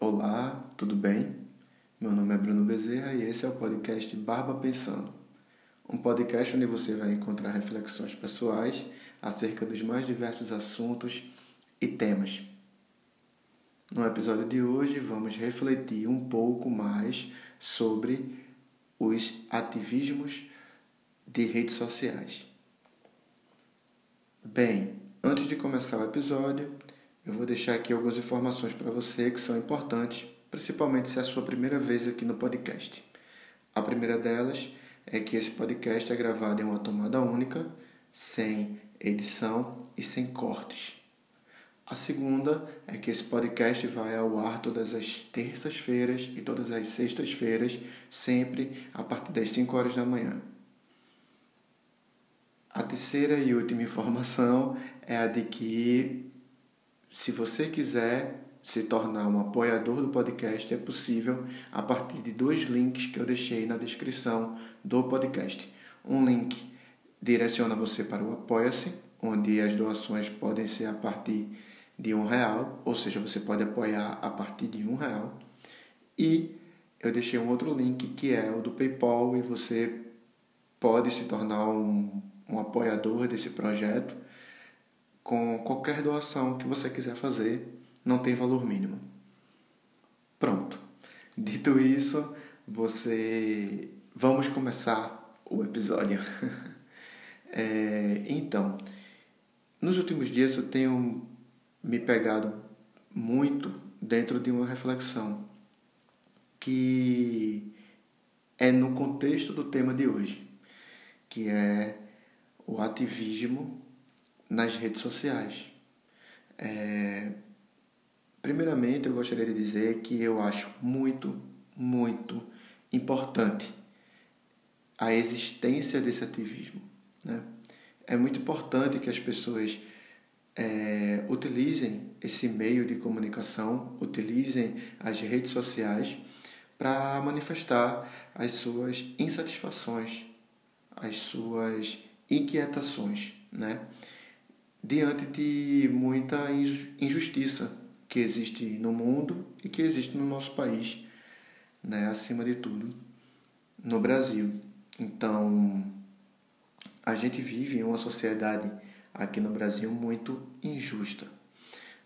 Olá, tudo bem? Meu nome é Bruno Bezerra e esse é o podcast Barba Pensando. Um podcast onde você vai encontrar reflexões pessoais acerca dos mais diversos assuntos e temas. No episódio de hoje, vamos refletir um pouco mais sobre os ativismos de redes sociais. Bem, antes de começar o episódio, eu vou deixar aqui algumas informações para você que são importantes, principalmente se é a sua primeira vez aqui no podcast. A primeira delas é que esse podcast é gravado em uma tomada única, sem edição e sem cortes. A segunda é que esse podcast vai ao ar todas as terças-feiras e todas as sextas-feiras, sempre a partir das 5 horas da manhã. A terceira e última informação é a de que se você quiser se tornar um apoiador do podcast, é possível a partir de dois links que eu deixei na descrição do podcast. Um link direciona você para o Apoia-se, onde as doações podem ser a partir de um real, ou seja, você pode apoiar a partir de um real. E eu deixei um outro link que é o do PayPal e você pode se tornar um, um apoiador desse projeto com qualquer doação que você quiser fazer, não tem valor mínimo. Pronto. Dito isso, você vamos começar o episódio. é, então, nos últimos dias eu tenho me pegado muito dentro de uma reflexão que é no contexto do tema de hoje, que é o ativismo nas redes sociais. É... Primeiramente, eu gostaria de dizer que eu acho muito, muito importante a existência desse ativismo. Né? É muito importante que as pessoas é, utilizem esse meio de comunicação, utilizem as redes sociais para manifestar as suas insatisfações, as suas inquietações, né? Diante de muita injustiça que existe no mundo e que existe no nosso país, né, acima de tudo, no Brasil. Então, a gente vive em uma sociedade aqui no Brasil muito injusta,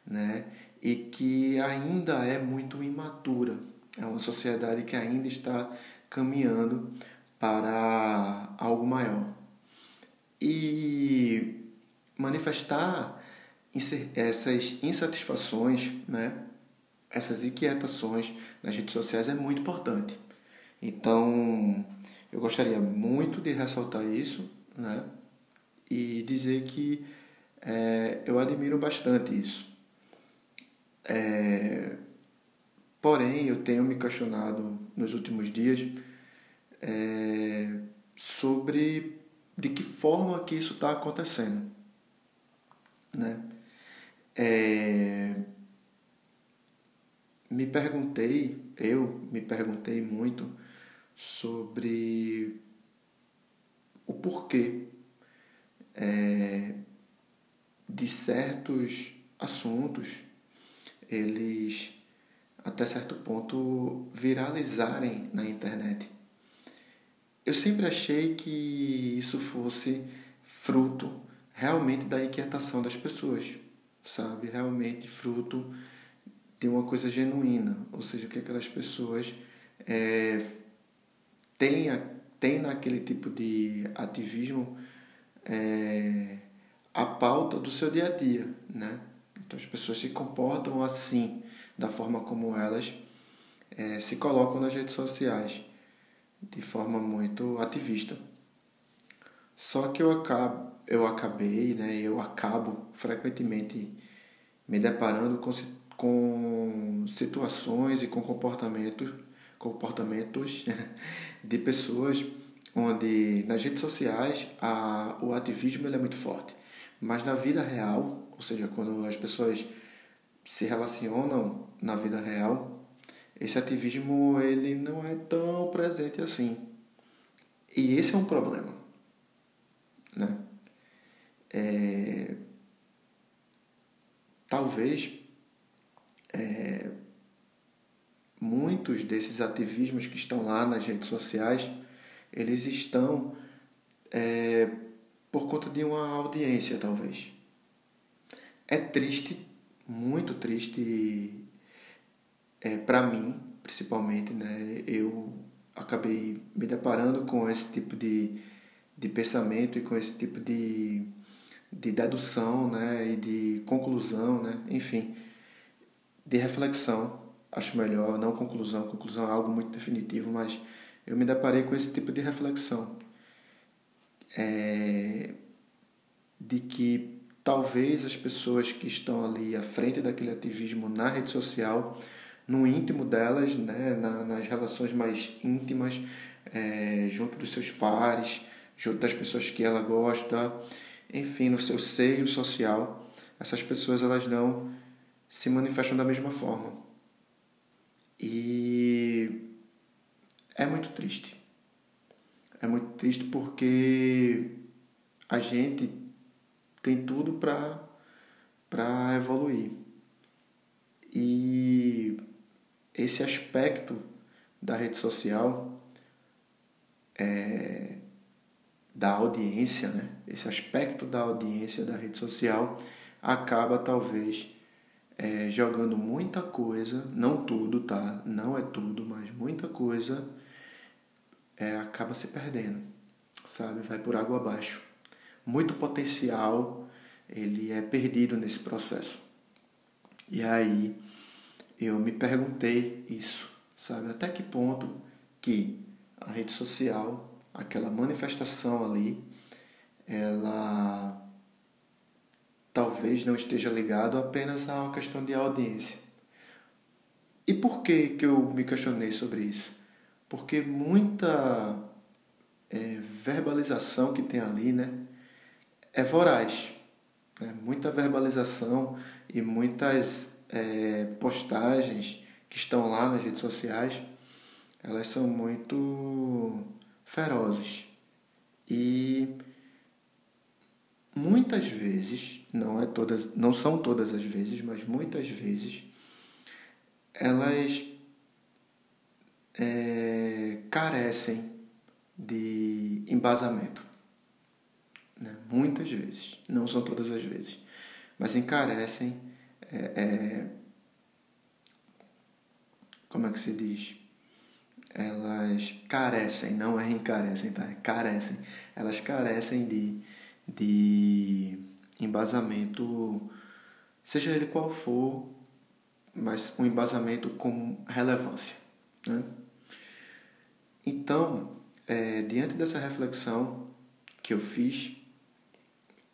né? E que ainda é muito imatura. É uma sociedade que ainda está caminhando para algo maior. E manifestar essas insatisfações, né? essas inquietações nas redes sociais é muito importante. Então, eu gostaria muito de ressaltar isso né? e dizer que é, eu admiro bastante isso. É, porém, eu tenho me questionado nos últimos dias é, sobre de que forma que isso está acontecendo né? É... Me perguntei, eu me perguntei muito sobre o porquê é, de certos assuntos eles até certo ponto viralizarem na internet. Eu sempre achei que isso fosse fruto realmente da inquietação das pessoas, sabe? Realmente fruto de uma coisa genuína, ou seja, que aquelas pessoas é, têm, têm naquele tipo de ativismo é, a pauta do seu dia a dia, né? Então as pessoas se comportam assim, da forma como elas é, se colocam nas redes sociais, de forma muito ativista. Só que eu acabo, eu acabei, né, eu acabo frequentemente me deparando com, com situações e com comportamentos, comportamentos de pessoas onde nas redes sociais a, o ativismo ele é muito forte, mas na vida real, ou seja, quando as pessoas se relacionam na vida real, esse ativismo ele não é tão presente assim. E esse é um problema, né? É, talvez é, muitos desses ativismos que estão lá nas redes sociais, eles estão é, por conta de uma audiência, talvez. É triste, muito triste é, para mim, principalmente, né? Eu acabei me deparando com esse tipo de, de pensamento e com esse tipo de, de dedução, né? E de conclusão, né? Enfim, de reflexão, acho melhor, não conclusão, conclusão é algo muito definitivo, mas eu me deparei com esse tipo de reflexão. É, de que talvez as pessoas que estão ali à frente daquele ativismo na rede social, no íntimo delas, né, na, nas relações mais íntimas, é, junto dos seus pares, junto das pessoas que ela gosta, enfim, no seu seio social, essas pessoas elas não se manifestam da mesma forma. E é muito triste. É muito triste porque a gente tem tudo para para evoluir. E esse aspecto da rede social é, da audiência, né? Esse aspecto da audiência da rede social acaba talvez é, jogando muita coisa, não tudo, tá? Não é tudo, mas muita coisa é, acaba se perdendo, sabe? Vai por água abaixo. Muito potencial ele é perdido nesse processo. E aí eu me perguntei isso, sabe? Até que ponto que a rede social, aquela manifestação ali, ela talvez não esteja ligado apenas a uma questão de audiência. E por que, que eu me questionei sobre isso? Porque muita é, verbalização que tem ali né, é voraz. Né? Muita verbalização e muitas é, postagens que estão lá nas redes sociais, elas são muito ferozes. E muitas vezes, não é todas, não são todas as vezes, mas muitas vezes elas é, carecem de embasamento. Né? Muitas vezes, não são todas as vezes, mas encarecem. É, é, como é que se diz? Elas carecem, não é encarecem, tá? Carecem. Elas carecem de de embasamento, seja ele qual for, mas um embasamento com relevância. Né? Então, é, diante dessa reflexão que eu fiz,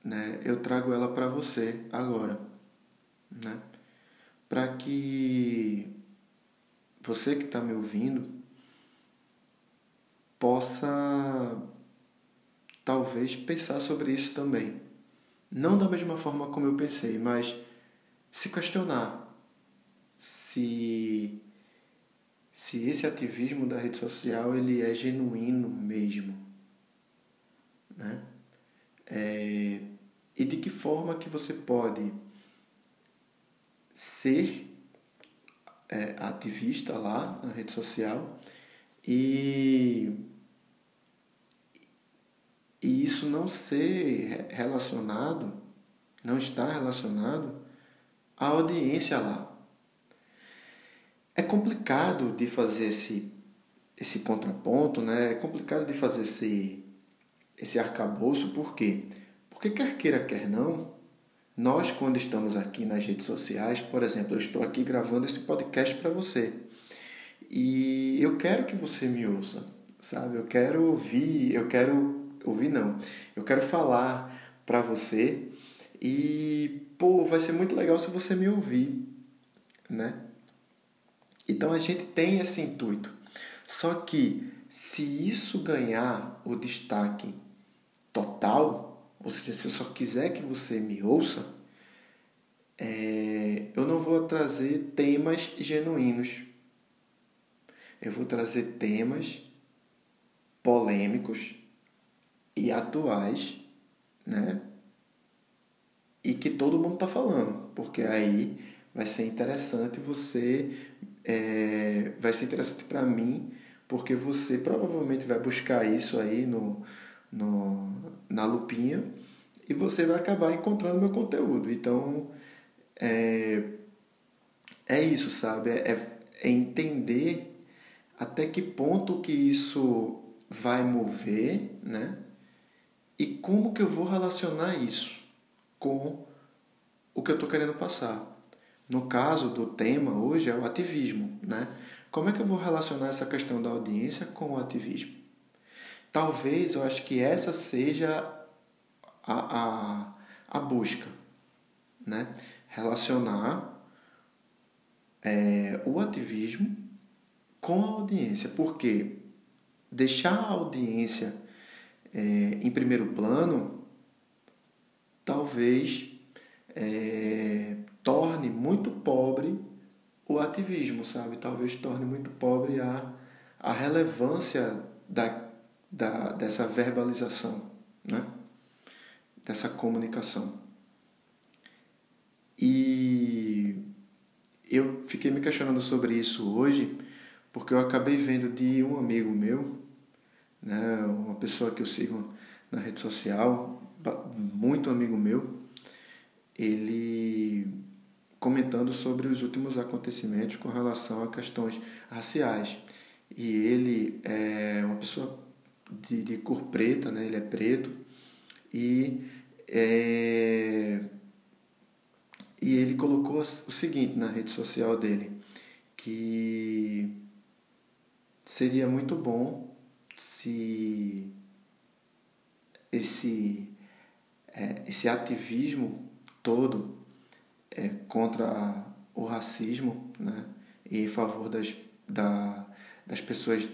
né, eu trago ela para você agora, né? para que você que está me ouvindo possa talvez pensar sobre isso também. Não da mesma forma como eu pensei, mas se questionar se se esse ativismo da rede social ele é genuíno mesmo, né? É, e de que forma que você pode ser é, ativista lá na rede social e e isso não ser relacionado, não está relacionado à audiência lá. É complicado de fazer esse, esse contraponto, né? é complicado de fazer esse, esse arcabouço, por quê? Porque quer queira, quer não, nós quando estamos aqui nas redes sociais, por exemplo, eu estou aqui gravando esse podcast para você. E eu quero que você me ouça, sabe? Eu quero ouvir, eu quero ouvir não. Eu quero falar para você e pô, vai ser muito legal se você me ouvir, né? Então a gente tem esse intuito. Só que se isso ganhar o destaque total, ou seja, se eu só quiser que você me ouça, é, eu não vou trazer temas genuínos. Eu vou trazer temas polêmicos e atuais, né? E que todo mundo está falando, porque aí vai ser interessante você é, vai ser interessante para mim, porque você provavelmente vai buscar isso aí no, no, na lupinha e você vai acabar encontrando meu conteúdo. Então, é, é isso, sabe? É, é entender até que ponto que isso vai mover, né? E como que eu vou relacionar isso com o que eu estou querendo passar. No caso do tema hoje é o ativismo, né? Como é que eu vou relacionar essa questão da audiência com o ativismo? Talvez eu acho que essa seja a, a, a busca, né? Relacionar é, o ativismo com a audiência, porque deixar a audiência é, em primeiro plano talvez é, torne muito pobre o ativismo, sabe? Talvez torne muito pobre a, a relevância da, da, dessa verbalização, né? dessa comunicação. E eu fiquei me questionando sobre isso hoje, porque eu acabei vendo de um amigo meu, né, uma pessoa que eu sigo na rede social, muito amigo meu, ele comentando sobre os últimos acontecimentos com relação a questões raciais. E ele é uma pessoa de, de cor preta, né? ele é preto, e, é, e ele colocou o seguinte na rede social dele, que seria muito bom se esse, é, esse ativismo todo é, contra o racismo né, e em favor das, da, das pessoas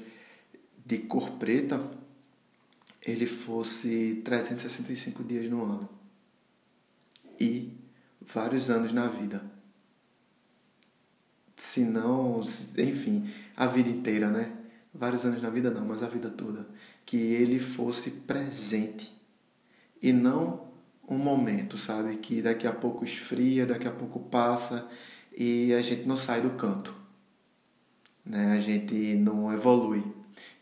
de cor preta, ele fosse 365 dias no ano e vários anos na vida. Se não, enfim, a vida inteira, né? Vários anos na vida não, mas a vida toda. Que ele fosse presente e não um momento, sabe? Que daqui a pouco esfria, daqui a pouco passa e a gente não sai do canto. Né? A gente não evolui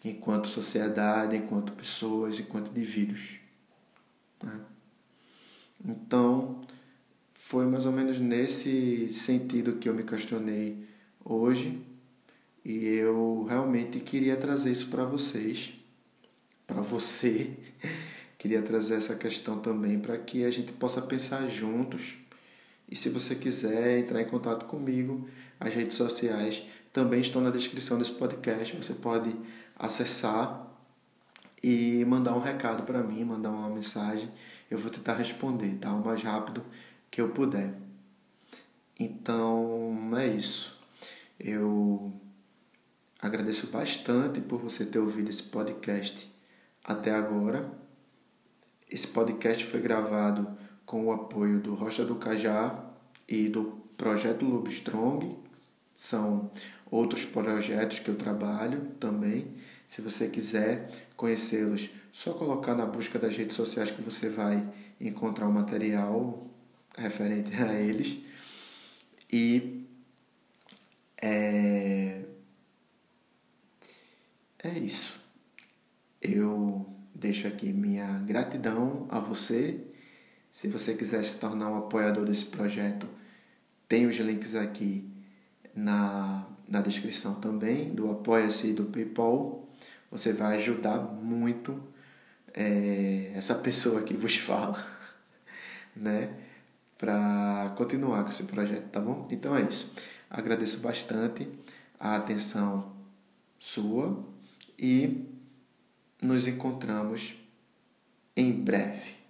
enquanto sociedade, enquanto pessoas, enquanto indivíduos. Né? Então, foi mais ou menos nesse sentido que eu me questionei hoje e eu realmente queria trazer isso para vocês, para você queria trazer essa questão também para que a gente possa pensar juntos. E se você quiser entrar em contato comigo, as redes sociais também estão na descrição desse podcast. Você pode acessar e mandar um recado para mim, mandar uma mensagem. Eu vou tentar responder, tá? O mais rápido que eu puder. Então, é isso. Eu agradeço bastante por você ter ouvido esse podcast até agora. Esse podcast foi gravado com o apoio do Rocha do Cajá e do Projeto Lobstrong. São outros projetos que eu trabalho também. Se você quiser conhecê-los, só colocar na busca das redes sociais que você vai encontrar o material referente a eles. E é, é isso. Eu deixo aqui minha gratidão a você. Se você quiser se tornar um apoiador desse projeto, tem os links aqui na, na descrição também, do Apoia-se e do PayPal. Você vai ajudar muito é, essa pessoa que vos fala, né? Para continuar com esse projeto, tá bom? Então é isso. Agradeço bastante a atenção sua e nos encontramos em breve.